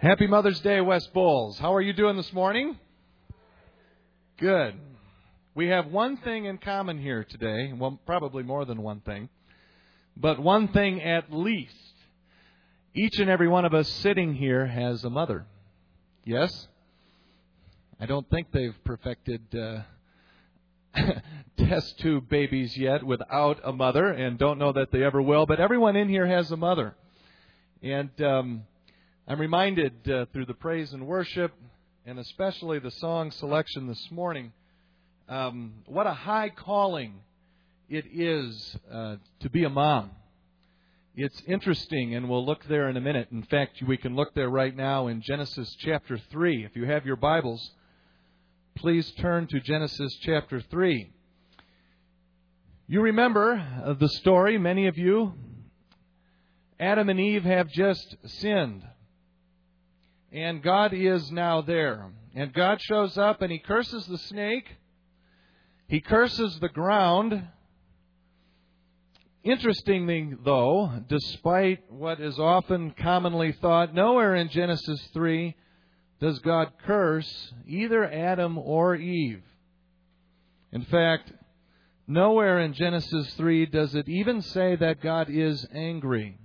Happy Mother's Day, West Bowles. How are you doing this morning? Good. We have one thing in common here today. Well, probably more than one thing. But one thing at least. Each and every one of us sitting here has a mother. Yes? I don't think they've perfected uh, test tube babies yet without a mother, and don't know that they ever will. But everyone in here has a mother. And. Um, I'm reminded uh, through the praise and worship, and especially the song selection this morning, um, what a high calling it is uh, to be a mom. It's interesting, and we'll look there in a minute. In fact, we can look there right now in Genesis chapter 3. If you have your Bibles, please turn to Genesis chapter 3. You remember uh, the story, many of you. Adam and Eve have just sinned and God is now there. And God shows up and he curses the snake. He curses the ground. Interestingly, though, despite what is often commonly thought, nowhere in Genesis 3 does God curse either Adam or Eve. In fact, nowhere in Genesis 3 does it even say that God is angry.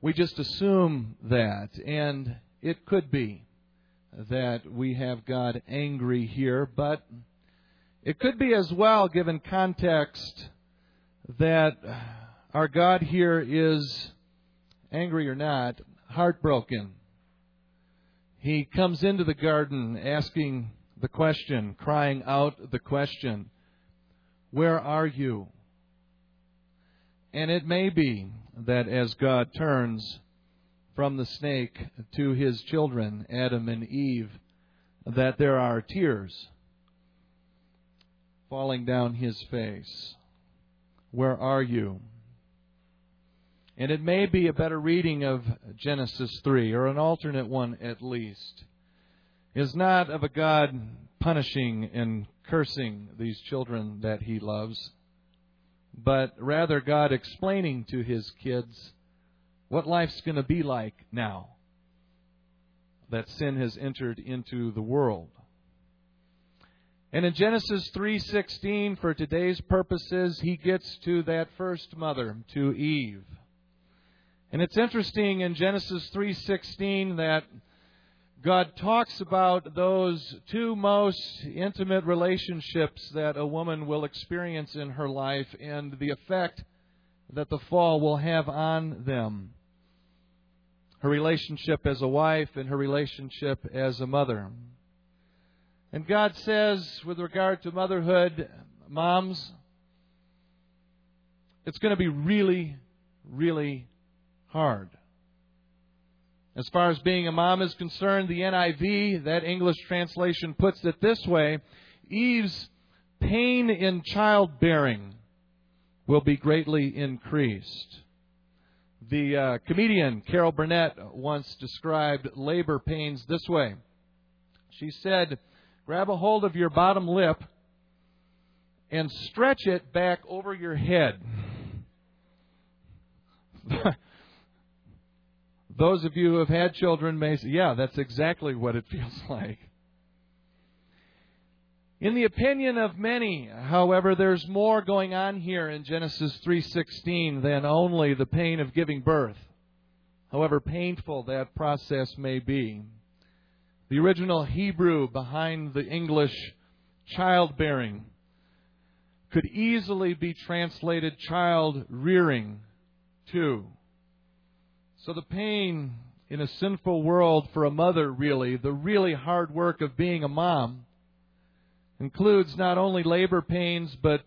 We just assume that, and it could be that we have God angry here, but it could be as well, given context, that our God here is, angry or not, heartbroken. He comes into the garden asking the question, crying out the question, Where are you? And it may be that as God turns from the snake to his children, Adam and Eve, that there are tears falling down his face. Where are you? And it may be a better reading of Genesis 3, or an alternate one at least, is not of a God punishing and cursing these children that he loves but rather God explaining to his kids what life's going to be like now that sin has entered into the world. And in Genesis 3:16 for today's purposes he gets to that first mother to Eve. And it's interesting in Genesis 3:16 that God talks about those two most intimate relationships that a woman will experience in her life and the effect that the fall will have on them her relationship as a wife and her relationship as a mother. And God says, with regard to motherhood, moms, it's going to be really, really hard. As far as being a mom is concerned, the NIV, that English translation, puts it this way Eve's pain in childbearing will be greatly increased. The uh, comedian Carol Burnett once described labor pains this way. She said, Grab a hold of your bottom lip and stretch it back over your head. Those of you who have had children may say, yeah, that's exactly what it feels like. In the opinion of many, however, there's more going on here in Genesis 3:16 than only the pain of giving birth. However painful that process may be. The original Hebrew behind the English childbearing could easily be translated child rearing too. So the pain in a sinful world for a mother, really, the really hard work of being a mom, includes not only labor pains, but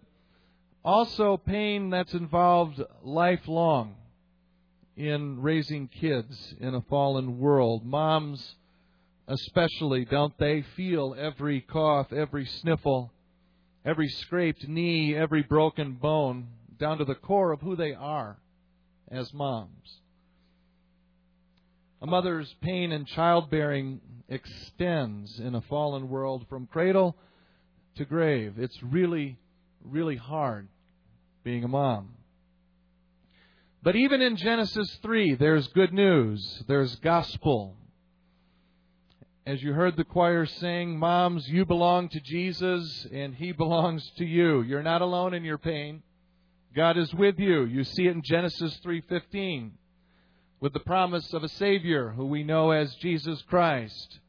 also pain that's involved lifelong in raising kids in a fallen world. Moms, especially, don't they feel every cough, every sniffle, every scraped knee, every broken bone, down to the core of who they are as moms. A mother's pain in childbearing extends in a fallen world from cradle to grave. It's really, really hard being a mom. But even in Genesis 3, there's good news. There's gospel. As you heard the choir sing, Moms, you belong to Jesus and He belongs to you. You're not alone in your pain. God is with you. You see it in Genesis 3:15 with the promise of a savior who we know as Jesus Christ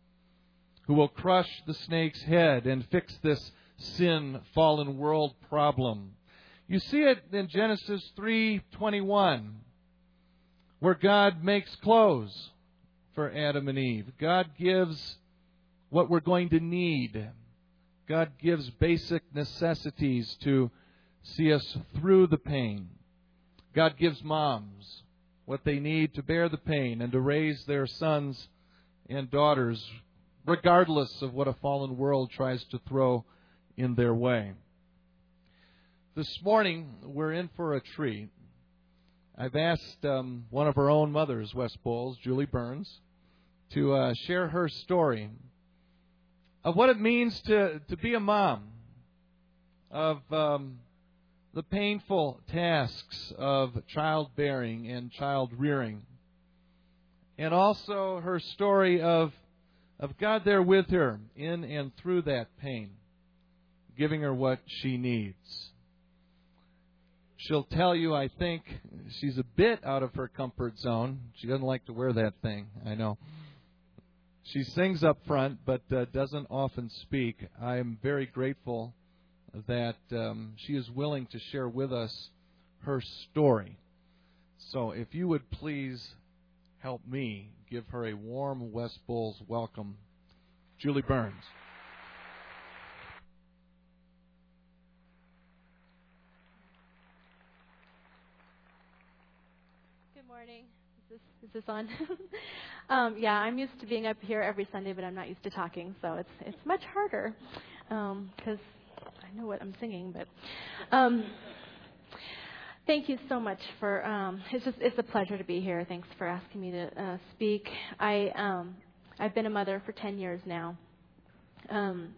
who will crush the snake's head and fix this sin fallen world problem. You see it in Genesis 3:21 where God makes clothes for Adam and Eve. God gives what we're going to need. God gives basic necessities to see us through the pain. God gives moms what they need to bear the pain and to raise their sons and daughters, regardless of what a fallen world tries to throw in their way. This morning, we're in for a treat. I've asked um, one of our own mothers, West Bowles, Julie Burns, to uh, share her story of what it means to, to be a mom, of um, the painful tasks of childbearing and child rearing, and also her story of, of God there with her in and through that pain, giving her what she needs. She'll tell you, I think, she's a bit out of her comfort zone. She doesn't like to wear that thing, I know. She sings up front, but uh, doesn't often speak. I am very grateful that um, she is willing to share with us her story. So, if you would please help me give her a warm West Bowles welcome, Julie Burns. Good morning. Is this, is this on? um, yeah, I'm used to being up here every Sunday, but I'm not used to talking, so it's it's much harder because um, I know what I'm singing, but um, thank you so much for. Um, it's just it's a pleasure to be here. Thanks for asking me to uh, speak. I um, I've been a mother for 10 years now. Um,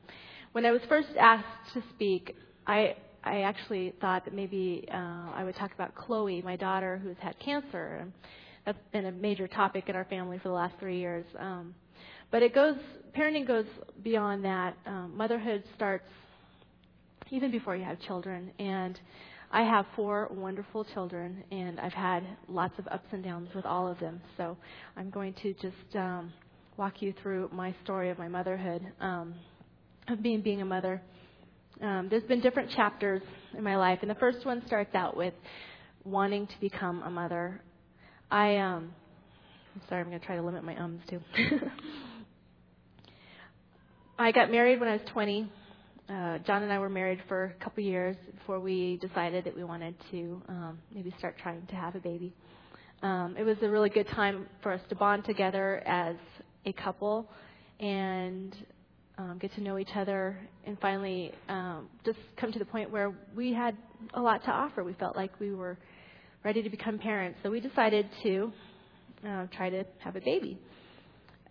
when I was first asked to speak, I I actually thought that maybe uh, I would talk about Chloe, my daughter, who's had cancer. That's been a major topic in our family for the last three years. Um, but it goes, parenting goes beyond that. Um, motherhood starts even before you have children. And I have four wonderful children, and I've had lots of ups and downs with all of them. So I'm going to just um, walk you through my story of my motherhood, um, of being being a mother. Um, there's been different chapters in my life, and the first one starts out with wanting to become a mother. I um, I'm sorry, I'm going to try to limit my ums too. I got married when I was 20 uh, John and I were married for a couple years before we decided that we wanted to um, maybe start trying to have a baby. Um, it was a really good time for us to bond together as a couple and um, get to know each other and finally um, just come to the point where we had a lot to offer. We felt like we were ready to become parents, so we decided to uh, try to have a baby.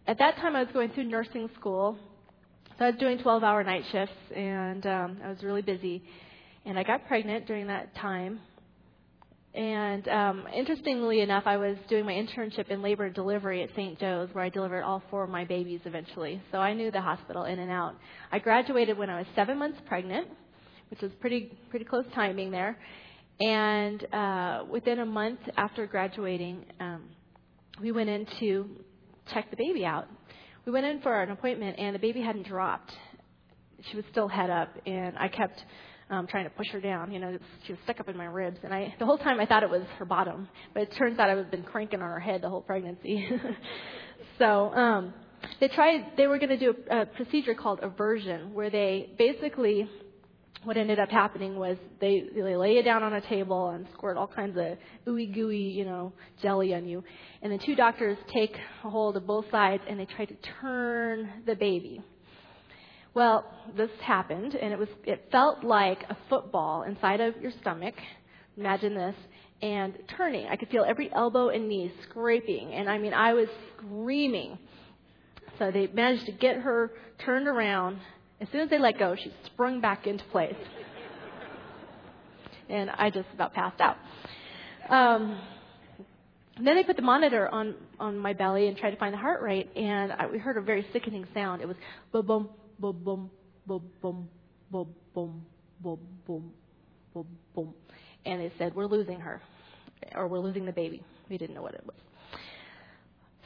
At that time, I was going through nursing school so I was doing 12 hour night shifts and um, I was really busy. And I got pregnant during that time. And um, interestingly enough, I was doing my internship in labor and delivery at St. Joe's, where I delivered all four of my babies eventually. So I knew the hospital in and out. I graduated when I was seven months pregnant, which was pretty pretty close timing there. And uh, within a month after graduating, um, we went in to check the baby out we went in for an appointment, and the baby hadn't dropped. She was still head up, and I kept um, trying to push her down. You know, she was stuck up in my ribs, and I the whole time I thought it was her bottom, but it turns out I had been cranking on her head the whole pregnancy. so um, they tried. They were going to do a, a procedure called eversion, where they basically what ended up happening was they they lay you down on a table and squirt all kinds of ooey gooey, you know, jelly on you. And the two doctors take a hold of both sides and they try to turn the baby. Well, this happened and it was it felt like a football inside of your stomach. Imagine this and turning. I could feel every elbow and knee scraping and I mean I was screaming. So they managed to get her turned around as soon as they let go, she sprung back into place. and I just about passed out. Um, then they put the monitor on on my belly and tried to find the heart rate, and I, we heard a very sickening sound. It was boom, boom, boom, boom, boom, boom, boom, boom, boom, boom, boom, boom, and they said we're losing her, or we're losing the baby. We didn't know what it was.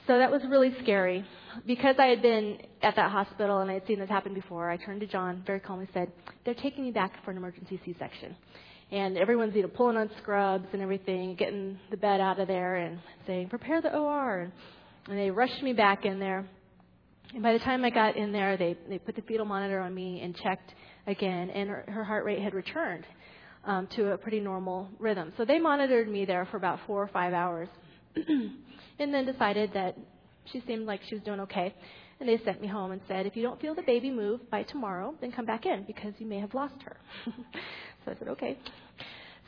So that was really scary. Because I had been at that hospital and I had seen this happen before, I turned to John, very calmly said, They're taking me back for an emergency C section and everyone's you know pulling on scrubs and everything, getting the bed out of there and saying prepare the OR, and, they rushed me back in there. And by the time I got in there, they they put the fetal monitor on me and checked again, and her, her heart rate had returned um, to a pretty normal rhythm. So they monitored me there for about four or five hours, and then decided that she seemed like she was doing okay. And they sent me home and said, if you don't feel the baby move by tomorrow, then come back in because you may have lost her. So I said, okay.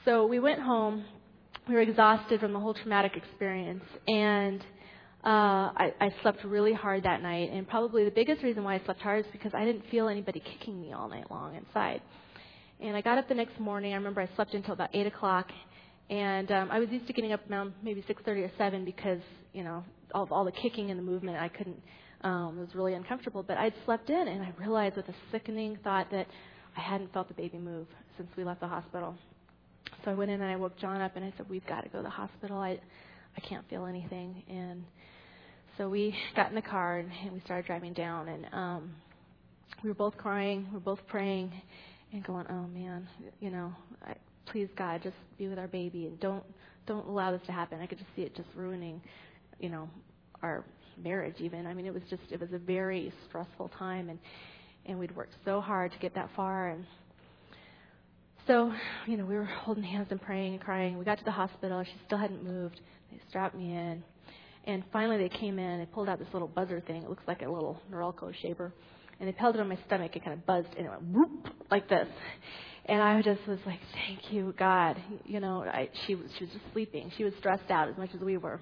So we went home. We were exhausted from the whole traumatic experience. And uh, I, I slept really hard that night. And probably the biggest reason why I slept hard is because I didn't feel anybody kicking me all night long inside. And I got up the next morning. I remember I slept until about 8 o'clock. And um, I was used to getting up around maybe 6.30 or 7 because, you know, all, all the kicking and the movement, I couldn't, um, it was really uncomfortable. But I'd slept in, and I realized with a sickening thought that I hadn't felt the baby move since we left the hospital. So I went in and I woke John up and I said, "We've got to go to the hospital. I, I can't feel anything." And so we got in the car and, and we started driving down, and um, we were both crying, we were both praying, and going, "Oh man, you know, I, please God, just be with our baby and don't don't allow this to happen." I could just see it just ruining, you know, our marriage. Even I mean, it was just it was a very stressful time, and and we'd worked so hard to get that far and so, you know, we were holding hands and praying and crying. We got to the hospital. She still hadn't moved. They strapped me in. And finally they came in. They pulled out this little buzzer thing. It looks like a little Norelco shaper. And they held it on my stomach. It kind of buzzed and it went whoop like this. And I just was like, thank you, God. You know, I, she, was, she was just sleeping. She was stressed out as much as we were.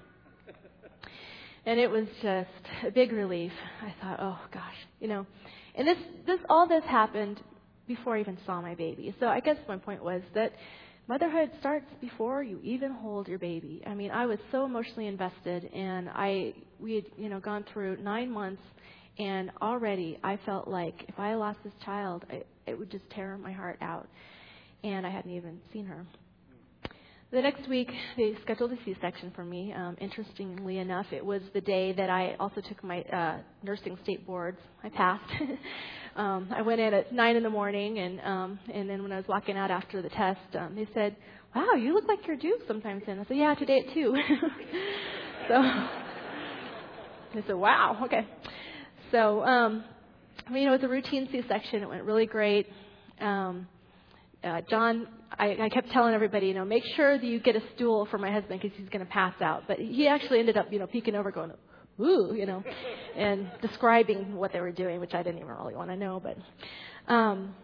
And it was just a big relief. I thought, oh, gosh, you know. And this, this, all this happened before I even saw my baby. So I guess my point was that motherhood starts before you even hold your baby. I mean, I was so emotionally invested, and I we had you know gone through nine months, and already I felt like if I lost this child, I, it would just tear my heart out, and I hadn't even seen her. The next week, they scheduled a C-section for me. Um, interestingly enough, it was the day that I also took my uh, nursing state boards. I passed. um, I went in at nine in the morning, and um, and then when I was walking out after the test, um, they said, "Wow, you look like you're due sometime soon." I said, "Yeah, today at 2. so they said, "Wow, okay." So um, you know, it was a routine C-section. It went really great. Um, uh, John I, I kept telling everybody, you know, make sure that you get a stool for my husband because he's going to pass out. But he actually ended up, you know, peeking over, going, ooh, you know, and describing what they were doing, which I didn't even really want to know. But, um,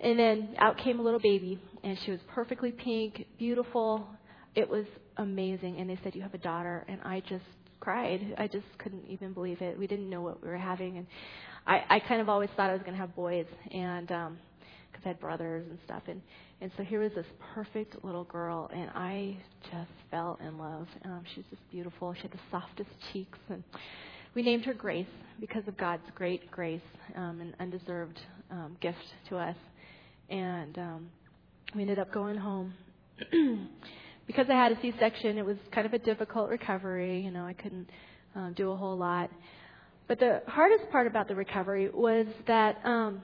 and then out came a little baby, and she was perfectly pink, beautiful. It was amazing. And they said, you have a daughter, and I just cried. I just couldn't even believe it. We didn't know what we were having, and I, I kind of always thought I was going to have boys, and um, because I had brothers and stuff, and and so here was this perfect little girl, and I just fell in love. Um, she was just beautiful. She had the softest cheeks, and we named her Grace because of God's great grace, um, an undeserved um, gift to us. And um, we ended up going home. because I had a C-section, it was kind of a difficult recovery. You know, I couldn't um, do a whole lot. But the hardest part about the recovery was that um,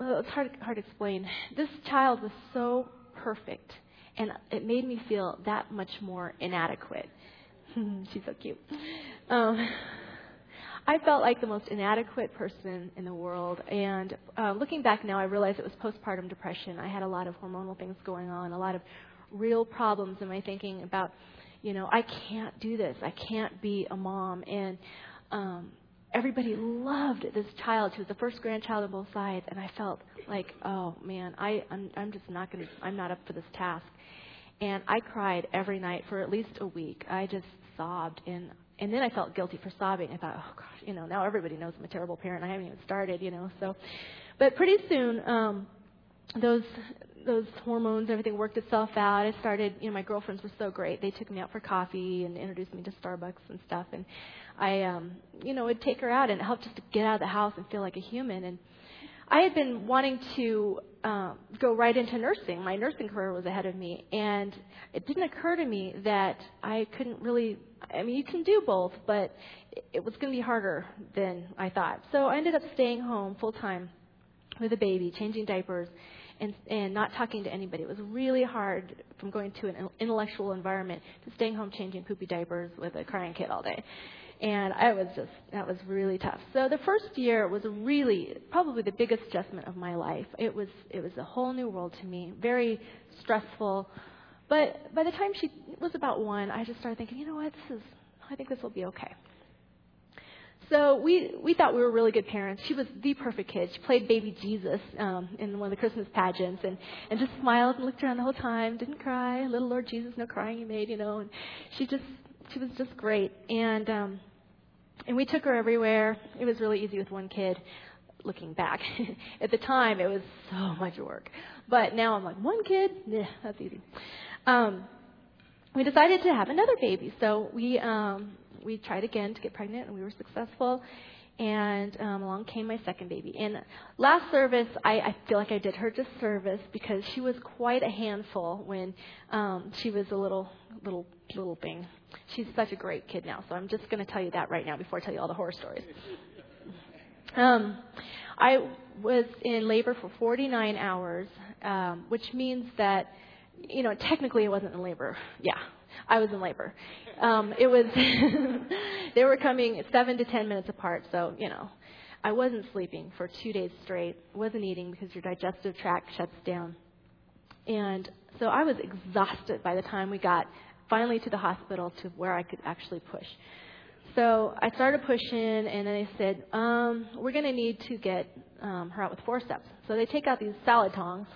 well, it's hard, hard to explain. This child was so perfect, and it made me feel that much more inadequate. She's so cute. Um, I felt like the most inadequate person in the world. And uh, looking back now, I realize it was postpartum depression. I had a lot of hormonal things going on, a lot of real problems in my thinking about, you know, I can't do this. I can't be a mom. And um, everybody loved this child. She was the first grandchild on both sides, and I felt like, oh man, I, I'm, I'm just not to, I'm not up for this task. And I cried every night for at least a week. I just sobbed, and and then I felt guilty for sobbing. I thought, oh gosh, you know, now everybody knows I'm a terrible parent. I haven't even started, you know. So, but pretty soon, um, those those hormones, everything worked itself out. I started, you know, my girlfriends were so great. They took me out for coffee and introduced me to Starbucks and stuff. And I, um, you know, would take her out and help just to get out of the house and feel like a human. And I had been wanting to um, go right into nursing. My nursing career was ahead of me, and it didn't occur to me that I couldn't really. I mean, you can do both, but it was going to be harder than I thought. So I ended up staying home full time with a baby, changing diapers, and and not talking to anybody. It was really hard from going to an intellectual environment to staying home changing poopy diapers with a crying kid all day and I was just that was really tough. So the first year was really probably the biggest adjustment of my life. It was it was a whole new world to me, very stressful. But by the time she was about one, I just started thinking, you know what, this is I think this will be okay. So we we thought we were really good parents. She was the perfect kid. She played baby Jesus um, in one of the Christmas pageants, and and just smiled and looked around the whole time. Didn't cry. Little Lord Jesus, no crying you made, you know. And she just she was just great. And um, and we took her everywhere. It was really easy with one kid. Looking back, at the time it was so much work, but now I'm like one kid, yeah, that's easy. Um, we decided to have another baby, so we um, we tried again to get pregnant, and we were successful. And um, along came my second baby. And last service, I, I feel like I did her disservice because she was quite a handful when um, she was a little little little thing. She's such a great kid now, so I'm just going to tell you that right now before I tell you all the horror stories. Um, I was in labor for 49 hours, um, which means that, you know, technically I wasn't in labor. Yeah, I was in labor. Um, it was, they were coming seven to ten minutes apart, so, you know, I wasn't sleeping for two days straight, wasn't eating because your digestive tract shuts down. And so I was exhausted by the time we got finally to the hospital to where I could actually push. So I started pushing, and then they said, um, we're going to need to get um, her out with forceps. So they take out these salad tongs,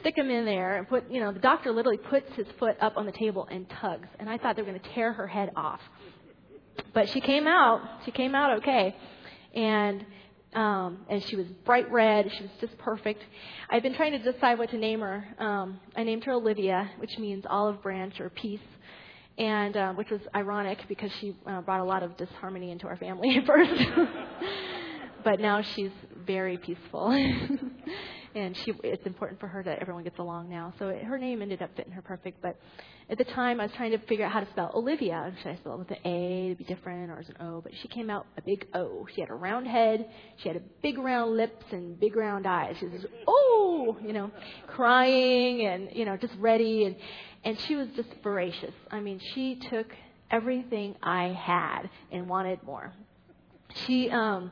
stick them in there, and put, you know, the doctor literally puts his foot up on the table and tugs. And I thought they were going to tear her head off. But she came out. She came out okay. And um, and she was bright red. She was just perfect. I've been trying to decide what to name her. Um, I named her Olivia, which means olive branch or peace, and uh, which was ironic because she uh, brought a lot of disharmony into our family at first. but now she's very peaceful. and she it's important for her that everyone gets along now. So it, her name ended up fitting her perfect. But at the time, I was trying to figure out how to spell Olivia. Should I spell it with an A to be different, or as an O? But she came out a big O. She had a round head. She had a big round lips and big round eyes. She was oh, you know, crying and you know just ready and and she was just voracious. I mean, she took everything I had and wanted more. She um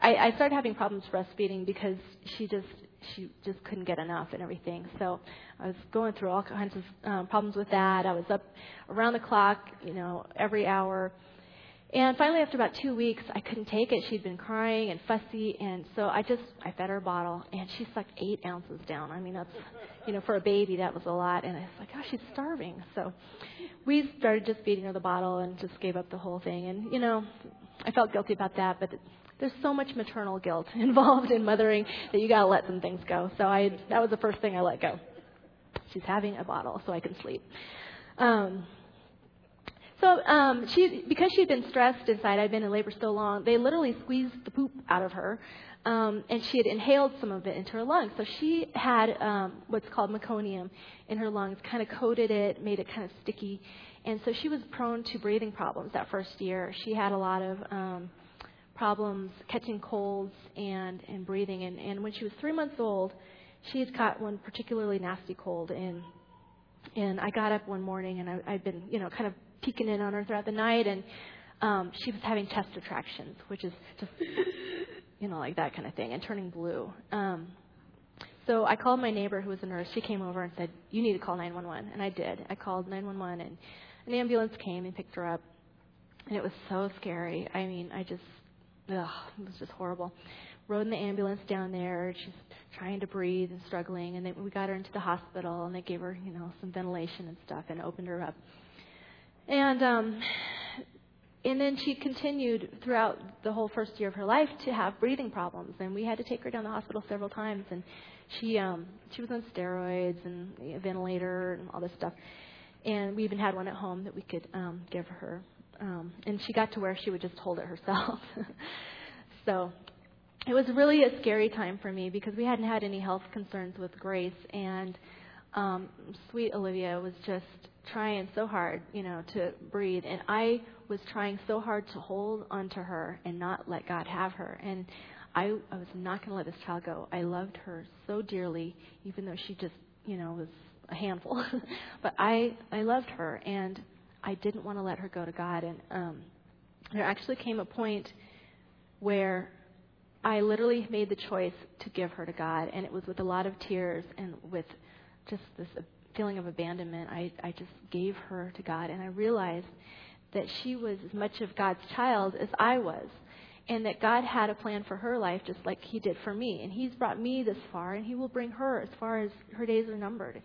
I, I started having problems breastfeeding because she just she just couldn't get enough and everything. So I was going through all kinds of um, problems with that. I was up around the clock, you know, every hour. And finally, after about two weeks, I couldn't take it. She'd been crying and fussy, and so I just I fed her a bottle, and she sucked eight ounces down. I mean, that's you know for a baby that was a lot. And I was like, oh, she's starving. So we started just feeding her the bottle and just gave up the whole thing. And you know, I felt guilty about that, but there's so much maternal guilt involved in mothering that you got to let some things go. So I that was the first thing I let go. She's having a bottle so I can sleep. Um, so um, she, because she'd been stressed inside, I'd been in labor so long, they literally squeezed the poop out of her, um, and she had inhaled some of it into her lungs. So she had um, what's called meconium in her lungs, kind of coated it, made it kind of sticky, and so she was prone to breathing problems that first year. She had a lot of um, problems catching colds and, and breathing. And, and when she was three months old, she had caught one particularly nasty cold. And, and I got up one morning and I, I'd been, you know, kind of peeking in on her throughout the night. And um, she was having chest retractions, which is just, you know, like that kind of thing, and turning blue. Um, so I called my neighbor who was a nurse. She came over and said, You need to call 911. And I did. I called 911, and an ambulance came and picked her up. And it was so scary. I mean, I just ugh, it was just horrible. Rode in the ambulance down there. She's trying to breathe and struggling, and they, we got her into the hospital, and they gave her, you know, some ventilation and stuff, and opened her up. And um, and then she continued throughout the whole first year of her life to have breathing problems, and we had to take her down to the hospital several times. And she um, she was on steroids and a ventilator and all this stuff. And we even had one at home that we could um, give her. Um, and she got to where she would just hold it herself. so it was really a scary time for me because we hadn't had any health concerns with Grace, and um, sweet Olivia was just trying so hard, you know, to breathe, and I was trying so hard to hold onto her and not let God have her, and I, I was not going to let this child go. I loved her so dearly, even though she just, you know, was a handful. but I, I loved her, and I didn't want to let her go to God, and um, there actually came a point where I literally made the choice to give her to God, and it was with a lot of tears and with just this feeling of abandonment. I, I just gave her to God, and I realized that she was as much of God's child as I was, and that God had a plan for her life just like He did for me. And He's brought me this far, and He will bring her as far as her days are numbered.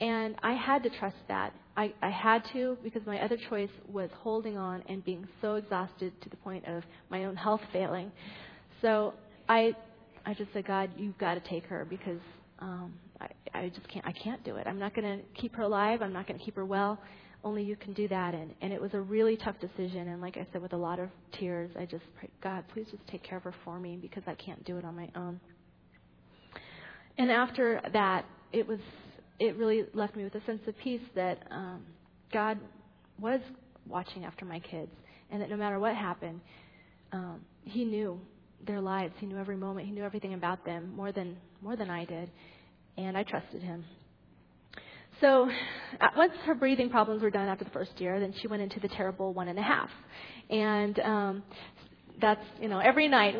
And I had to trust that. I, I had to because my other choice was holding on and being so exhausted to the point of my own health failing. So I, I just said, God, you've got to take her because um, I, I just can't. I can't do it. I'm not going to keep her alive. I'm not going to keep her well. Only you can do that. And and it was a really tough decision. And like I said, with a lot of tears, I just prayed, God, please just take care of her for me because I can't do it on my own. And after that, it was it really left me with a sense of peace that um, God was watching after my kids, and that no matter what happened, um, He knew their lives. He knew every moment. He knew everything about them more than more than I did, and I trusted Him. So once her breathing problems were done after the first year, then she went into the terrible one and a half, and um, that's you know every night.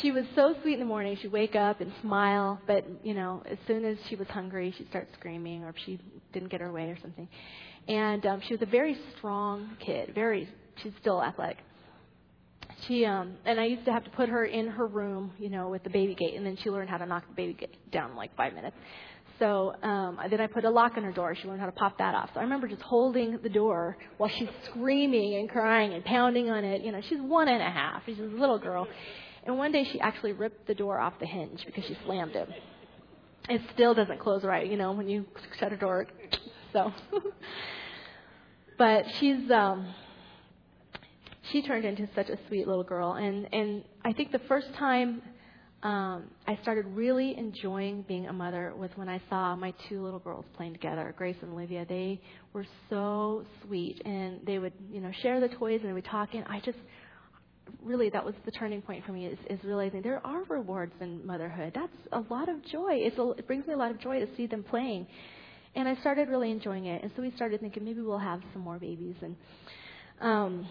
She was so sweet in the morning. She'd wake up and smile, but you know, as soon as she was hungry, she'd start screaming, or if she didn't get her way or something. And um, she was a very strong kid. Very, she's still athletic she um and I used to have to put her in her room, you know, with the baby gate, and then she learned how to knock the baby gate down in like five minutes. So um then I put a lock on her door. She learned how to pop that off. So I remember just holding the door while she's screaming and crying and pounding on it. You know, she's one and a half. She's a little girl. And one day she actually ripped the door off the hinge because she slammed it. It still doesn't close right, you know, when you shut a door. So, but she's um she turned into such a sweet little girl. And, and I think the first time um, I started really enjoying being a mother was when I saw my two little girls playing together, Grace and Olivia. They were so sweet, and they would, you know, share the toys and they would talk. And I just really that was the turning point for me is, is realizing there are rewards in motherhood. That's a lot of joy. It's a, it brings me a lot of joy to see them playing, and I started really enjoying it. And so we started thinking maybe we'll have some more babies and. Um,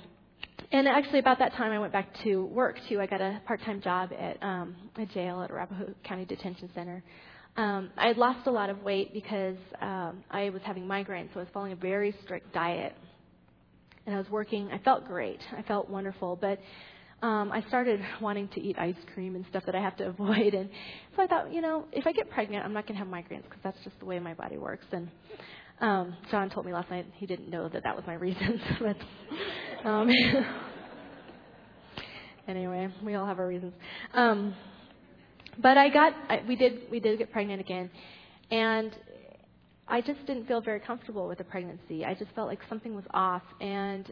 and actually, about that time, I went back to work too. I got a part-time job at um, a jail at Arapahoe County Detention Center. Um, I had lost a lot of weight because um, I was having migraines, so I was following a very strict diet. And I was working. I felt great. I felt wonderful, but um, I started wanting to eat ice cream and stuff that I have to avoid. And so I thought, you know, if I get pregnant, I'm not going to have migraines because that's just the way my body works. And um, John told me last night he didn't know that that was my reason, but um, anyway, we all have our reasons. Um, but I got, I, we did, we did get pregnant again, and I just didn't feel very comfortable with the pregnancy. I just felt like something was off, and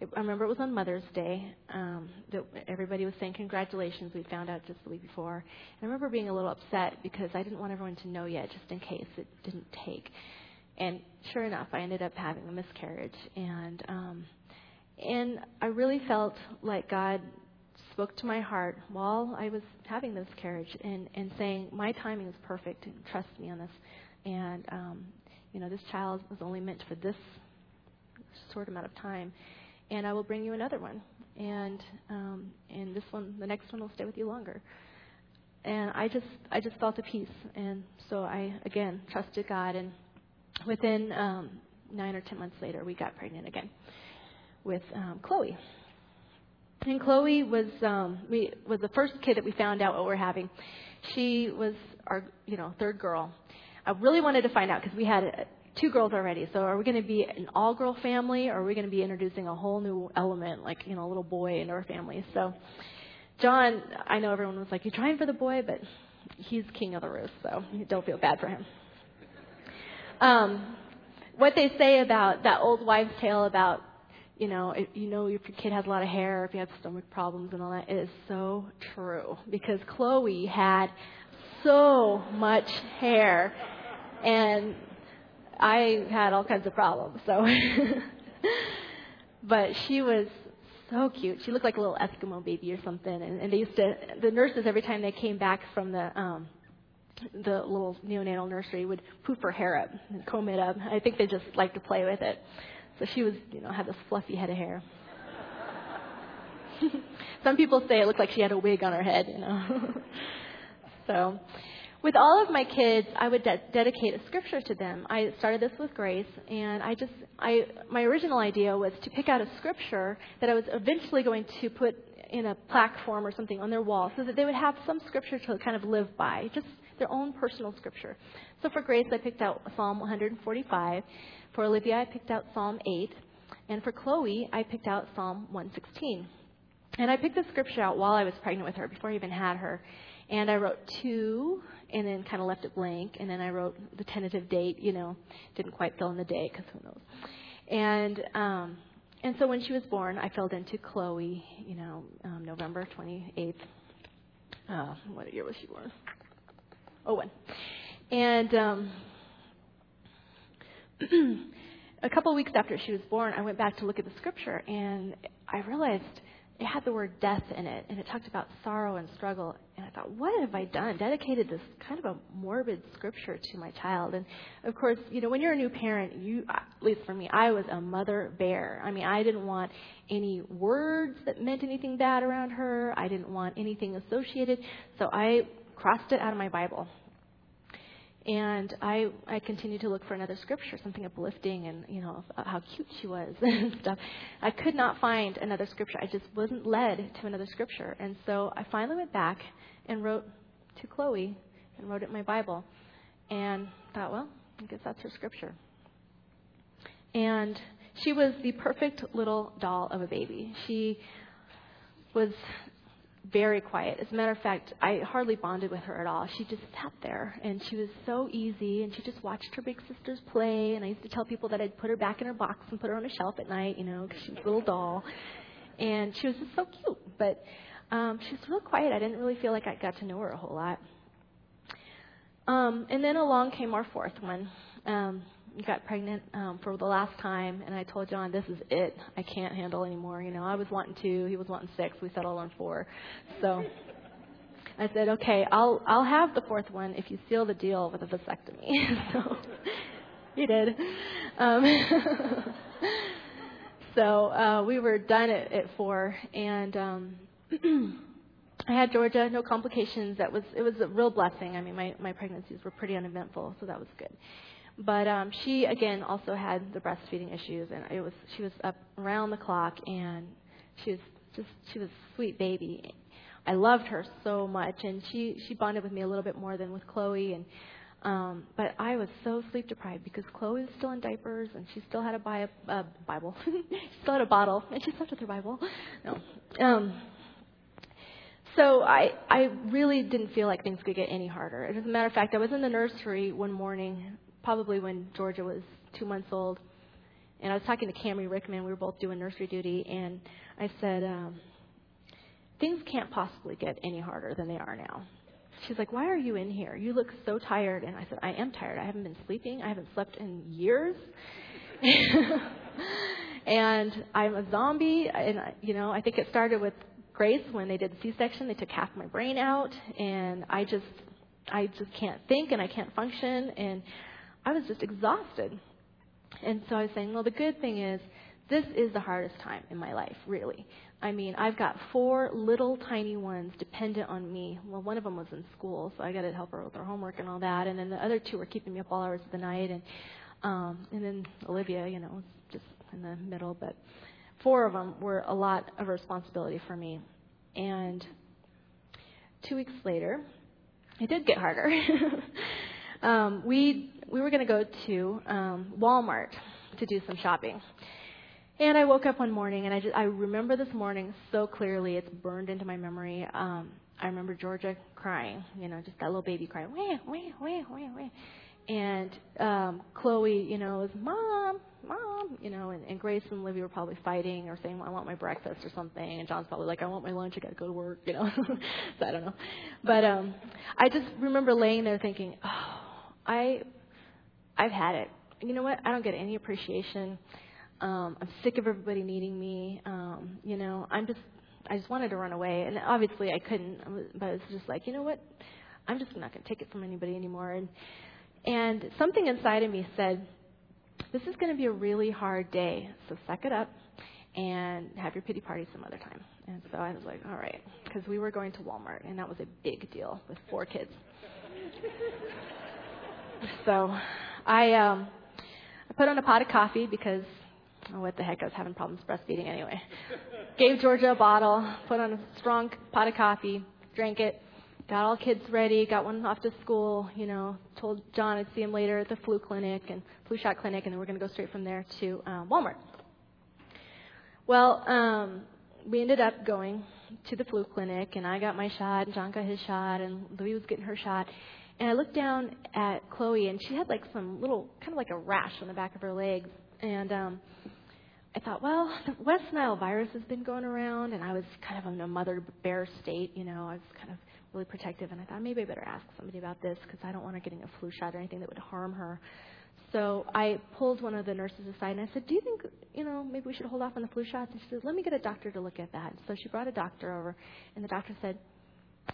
it, I remember it was on Mother's Day um, that everybody was saying congratulations. We found out just the week before, and I remember being a little upset because I didn't want everyone to know yet, just in case it didn't take. And sure enough, I ended up having a miscarriage, and um, and I really felt like God spoke to my heart while I was having this miscarriage, and and saying my timing is perfect, and trust me on this. And um, you know, this child was only meant for this short amount of time, and I will bring you another one, and um, and this one, the next one will stay with you longer. And I just I just felt a peace, and so I again trusted God and within um, nine or ten months later, we got pregnant again with um, Chloe. And Chloe was um, we was the first kid that we found out what we're having. She was our you know third girl. I really wanted to find out because we had uh, two girls already. So are we going to be an all girl family or are we going to be introducing a whole new element, like, you know, a little boy into our family? So John, I know everyone was like, you're trying for the boy, but he's king of the roost, so don't feel bad for him. Um, what they say about that old wives' tale about, you know, if you know if your kid has a lot of hair, if you have stomach problems and all that, it is so true. Because Chloe had so much hair, and I had all kinds of problems. So, but she was so cute. She looked like a little Eskimo baby or something. And, and they used to, the nurses every time they came back from the um, the little neonatal nursery would poof her hair up and comb it up. I think they just like to play with it. So she was, you know, had this fluffy head of hair. Some people say it looked like she had a wig on her head, you know. so, with all of my kids, I would de- dedicate a scripture to them. I started this with Grace, and I just, I, my original idea was to pick out a scripture that I was eventually going to put in a plaque form or something on their wall, so that they would have some scripture to kind of live by, just their own personal scripture. So for Grace, I picked out Psalm 145. For Olivia, I picked out Psalm 8, and for Chloe, I picked out Psalm 116. And I picked the scripture out while I was pregnant with her, before I even had her. And I wrote two and then kind of left it blank. And then I wrote the tentative date. You know, didn't quite fill in the day because who knows. And um, and so when she was born, I filled into Chloe. You know, um, November 28th. Uh, what year was she born? Oh, one. And um, a couple weeks after she was born, I went back to look at the scripture, and I realized it had the word death in it, and it talked about sorrow and struggle. And I thought, what have I done? Dedicated this kind of a morbid scripture to my child. And of course, you know, when you're a new parent, you, at least for me, I was a mother bear. I mean, I didn't want any words that meant anything bad around her. I didn't want anything associated. So I crossed it out of my Bible and I I continued to look for another scripture, something uplifting, and you know how cute she was and stuff. I could not find another scripture. I just wasn't led to another scripture, and so I finally went back and wrote to Chloe and wrote it in my Bible, and thought, well, I guess that's her scripture. And she was the perfect little doll of a baby. She was very quiet. As a matter of fact, I hardly bonded with her at all. She just sat there and she was so easy and she just watched her big sisters play. And I used to tell people that I'd put her back in her box and put her on a shelf at night, you know, because she was a little doll. And she was just so cute. But um, she was real quiet. I didn't really feel like I got to know her a whole lot. Um, and then along came our fourth one. Um, got pregnant um, for the last time, and I told John, "This is it. I can't handle anymore." You know, I was wanting two, he was wanting six. We settled on four. So I said, "Okay, I'll I'll have the fourth one if you seal the deal with a vasectomy." so he did. Um, so uh, we were done at, at four, and um, I had Georgia, no complications. That was it was a real blessing. I mean, my my pregnancies were pretty uneventful, so that was good. But um, she again also had the breastfeeding issues, and it was she was up around the clock, and she was just she was a sweet baby. I loved her so much, and she she bonded with me a little bit more than with Chloe, and um, but I was so sleep deprived because Chloe was still in diapers, and she still had a, bi- a Bible, she still had a bottle, and she slept with her Bible. No. Um, so I I really didn't feel like things could get any harder. As a matter of fact, I was in the nursery one morning probably when Georgia was two months old. And I was talking to Camry Rickman. We were both doing nursery duty, and I said, um, "Things can't possibly get any harder than they are now." She's like, "Why are you in here? You look so tired." And I said, "I am tired. I haven't been sleeping. I haven't slept in years." and I'm a zombie. And you know, I think it started with Grace when they did the C-section. They took half my brain out, and I just, I just can't think and I can't function. And I was just exhausted. And so I was saying, well, the good thing is, this is the hardest time in my life, really. I mean, I've got four little tiny ones dependent on me. Well, one of them was in school, so I got to help her with her homework and all that. And then the other two were keeping me up all hours of the night. And um, and then Olivia, you know, just in the middle. But four of them were a lot of responsibility for me. And two weeks later, it did get harder. um, we we were going to go to um, Walmart to do some shopping. And I woke up one morning, and I just I remember this morning so clearly. It's burned into my memory. Um, I remember Georgia crying, you know, just that little baby crying, wah, wah, wah, wah, wah. And um, Chloe, you know, was mom, mom, you know, and, and Grace and Livy were probably fighting or saying, well, I want my breakfast or something. And John's probably like, I want my lunch. I got to go to work, you know. so I don't know. But um, I just remember laying there thinking, oh, I, I've had it. You know what? I don't get any appreciation. Um, I'm sick of everybody needing me. Um, you know, I'm just, I just wanted to run away, and obviously I couldn't. But it's just like, you know what? I'm just not going to take it from anybody anymore. And and something inside of me said, this is going to be a really hard day, so suck it up and have your pity party some other time. And so I was like, all right, because we were going to Walmart, and that was a big deal with four kids. So I um, I put on a pot of coffee because oh, what the heck, I was having problems breastfeeding anyway. Gave Georgia a bottle, put on a strong pot of coffee, drank it, got all kids ready, got one off to school, you know, told John I'd see him later at the flu clinic and flu shot clinic, and then we're going to go straight from there to um, Walmart. Well, um, we ended up going to the flu clinic, and I got my shot, and John got his shot, and Louie was getting her shot. And I looked down at Chloe, and she had like some little, kind of like a rash on the back of her legs. And um, I thought, well, the West Nile virus has been going around, and I was kind of in a mother bear state, you know. I was kind of really protective, and I thought maybe I better ask somebody about this because I don't want her getting a flu shot or anything that would harm her. So I pulled one of the nurses aside and I said, "Do you think you know maybe we should hold off on the flu shots?" And she said, "Let me get a doctor to look at that." So she brought a doctor over, and the doctor said,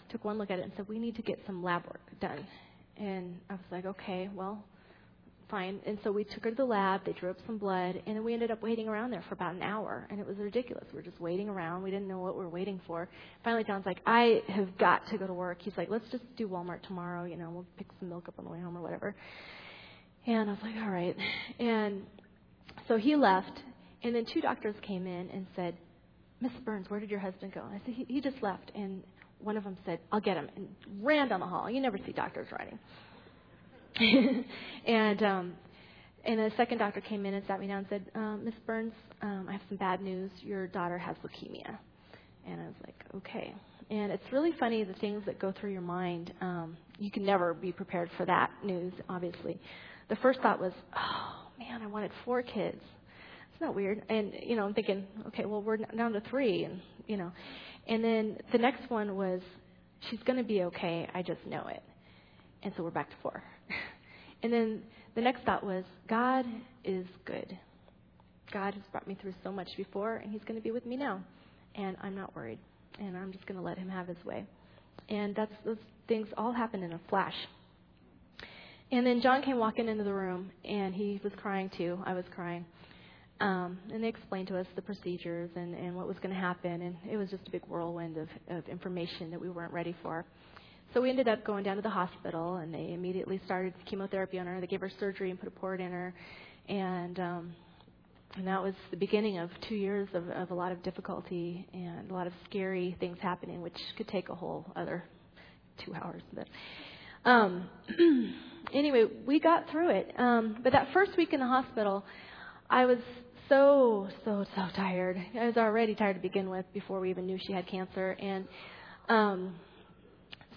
took one look at it and said, "We need to get some lab work done." And I was like, "Okay, well, fine. And so we took her to the lab. They drew up some blood, and then we ended up waiting around there for about an hour, and it was ridiculous. We were just waiting around. We didn't know what we were waiting for. Finally, John's like, I have got to go to work. He's like, let's just do Walmart tomorrow. You know, we'll pick some milk up on the way home or whatever. And I was like, all right. And so he left, and then two doctors came in and said, Miss Burns, where did your husband go? And I said, he, he just left. And one of them said, I'll get him, and ran down the hall. You never see doctors riding. and um, and the second doctor came in and sat me down and said, um, Miss Burns, um, I have some bad news. Your daughter has leukemia. And I was like, okay. And it's really funny the things that go through your mind. Um, you can never be prepared for that news, obviously. The first thought was, oh man, I wanted four kids. It's not weird. And you know, I'm thinking, okay, well we're down to three, and you know. And then the next one was, she's going to be okay. I just know it. And so we're back to four. and then the next thought was, God is good. God has brought me through so much before, and He's going to be with me now. And I'm not worried. And I'm just going to let Him have His way. And that's those things all happened in a flash. And then John came walking into the room, and he was crying too. I was crying. Um, and they explained to us the procedures and, and what was going to happen. And it was just a big whirlwind of, of information that we weren't ready for. So we ended up going down to the hospital, and they immediately started chemotherapy on her. They gave her surgery and put a port in her, and um, and that was the beginning of two years of, of a lot of difficulty and a lot of scary things happening, which could take a whole other two hours. But um, anyway, we got through it. Um, but that first week in the hospital, I was so so so tired. I was already tired to begin with before we even knew she had cancer, and um,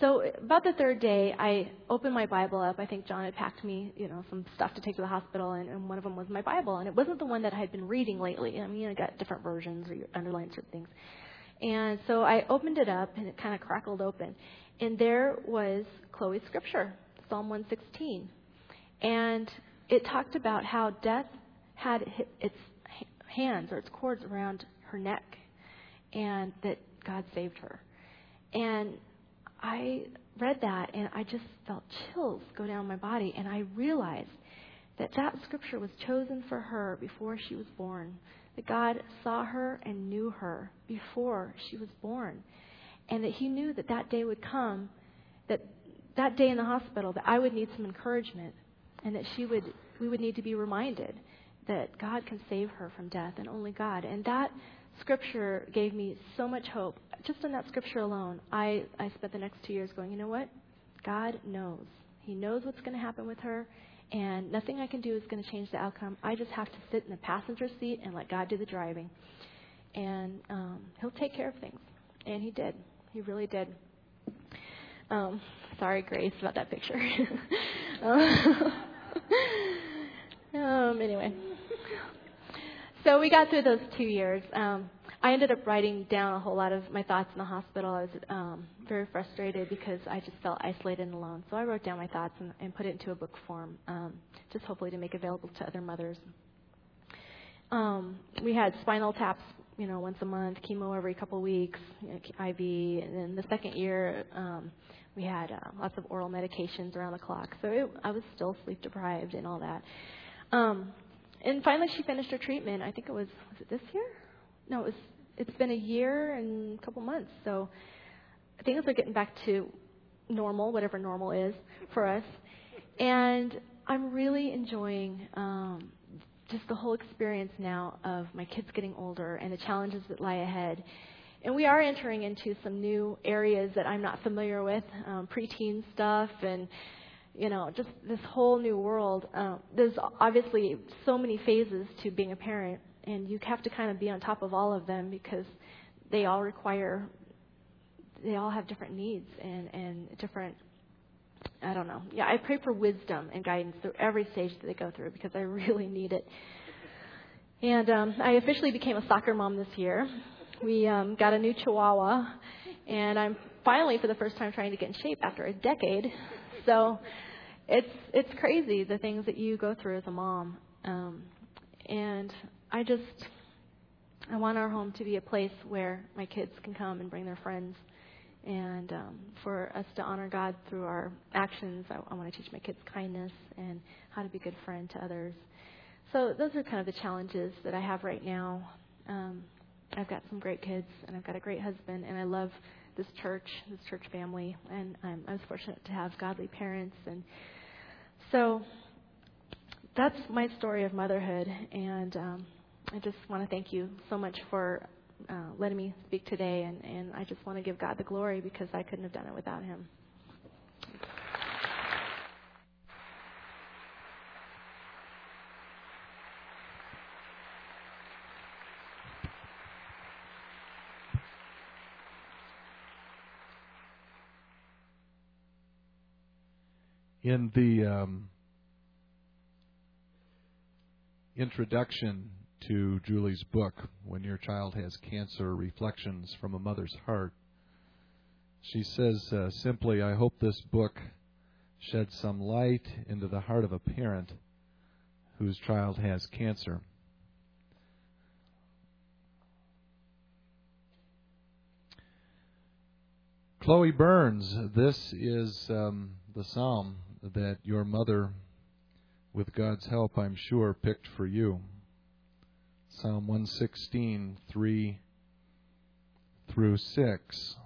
so about the third day, I opened my Bible up. I think John had packed me, you know, some stuff to take to the hospital, and, and one of them was my Bible, and it wasn't the one that I had been reading lately. I mean, I got different versions or you underline certain things. And so I opened it up, and it kind of crackled open, and there was Chloe's scripture, Psalm 116, and it talked about how death had its hands or its cords around her neck, and that God saved her. And I read that and I just felt chills go down my body, and I realized that that scripture was chosen for her before she was born. That God saw her and knew her before she was born, and that He knew that that day would come, that that day in the hospital, that I would need some encouragement, and that she would, we would need to be reminded that God can save her from death, and only God. And that scripture gave me so much hope. Just in that scripture alone, I, I spent the next two years going, you know what? God knows. He knows what's going to happen with her, and nothing I can do is going to change the outcome. I just have to sit in the passenger seat and let God do the driving. And um, He'll take care of things. And He did. He really did. Um, sorry, Grace, about that picture. um, anyway. So we got through those two years. Um, I ended up writing down a whole lot of my thoughts in the hospital. I was um, very frustrated because I just felt isolated and alone. So I wrote down my thoughts and, and put it into a book form, um, just hopefully to make available to other mothers. Um, we had spinal taps, you know, once a month, chemo every couple weeks, you know, IV, and then the second year um, we had uh, lots of oral medications around the clock. So it, I was still sleep deprived and all that. Um, and finally, she finished her treatment. I think it was was it this year? no, it was, it's been a year and a couple months. So things are getting back to normal, whatever normal is for us. And I'm really enjoying um, just the whole experience now of my kids getting older and the challenges that lie ahead. And we are entering into some new areas that I'm not familiar with, um, preteen stuff and you know, just this whole new world. Um, there's obviously so many phases to being a parent, and you have to kind of be on top of all of them because they all require they all have different needs and and different I don't know. Yeah, I pray for wisdom and guidance through every stage that they go through because I really need it. And um, I officially became a soccer mom this year. We um, got a new Chihuahua, and I'm finally, for the first time, trying to get in shape after a decade. So it's it's crazy the things that you go through as a mom. Um, and I just I want our home to be a place where my kids can come and bring their friends, and um, for us to honor God through our actions. I, I want to teach my kids kindness and how to be a good friend to others. So those are kind of the challenges that I have right now. Um, I've got some great kids, and I've got a great husband, and I love this church, this church family, and um, I was fortunate to have godly parents, and so that's my story of motherhood, and um, I just want to thank you so much for uh, letting me speak today, and, and I just want to give God the glory because I couldn't have done it without Him. In the um, introduction to Julie's book, When Your Child Has Cancer Reflections from a Mother's Heart. She says uh, simply, I hope this book sheds some light into the heart of a parent whose child has cancer. Chloe Burns, this is um, the psalm that your mother, with God's help, I'm sure, picked for you. Psalm 116, 3 through 6.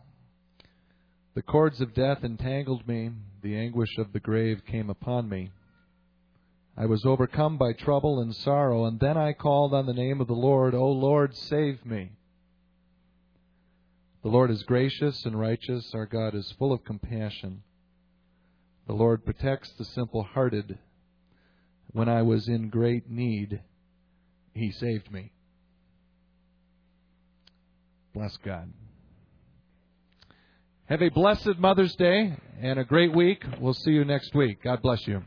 The cords of death entangled me, the anguish of the grave came upon me. I was overcome by trouble and sorrow, and then I called on the name of the Lord, O Lord, save me. The Lord is gracious and righteous, our God is full of compassion. The Lord protects the simple hearted. When I was in great need, he saved me. Bless God. Have a blessed Mother's Day and a great week. We'll see you next week. God bless you.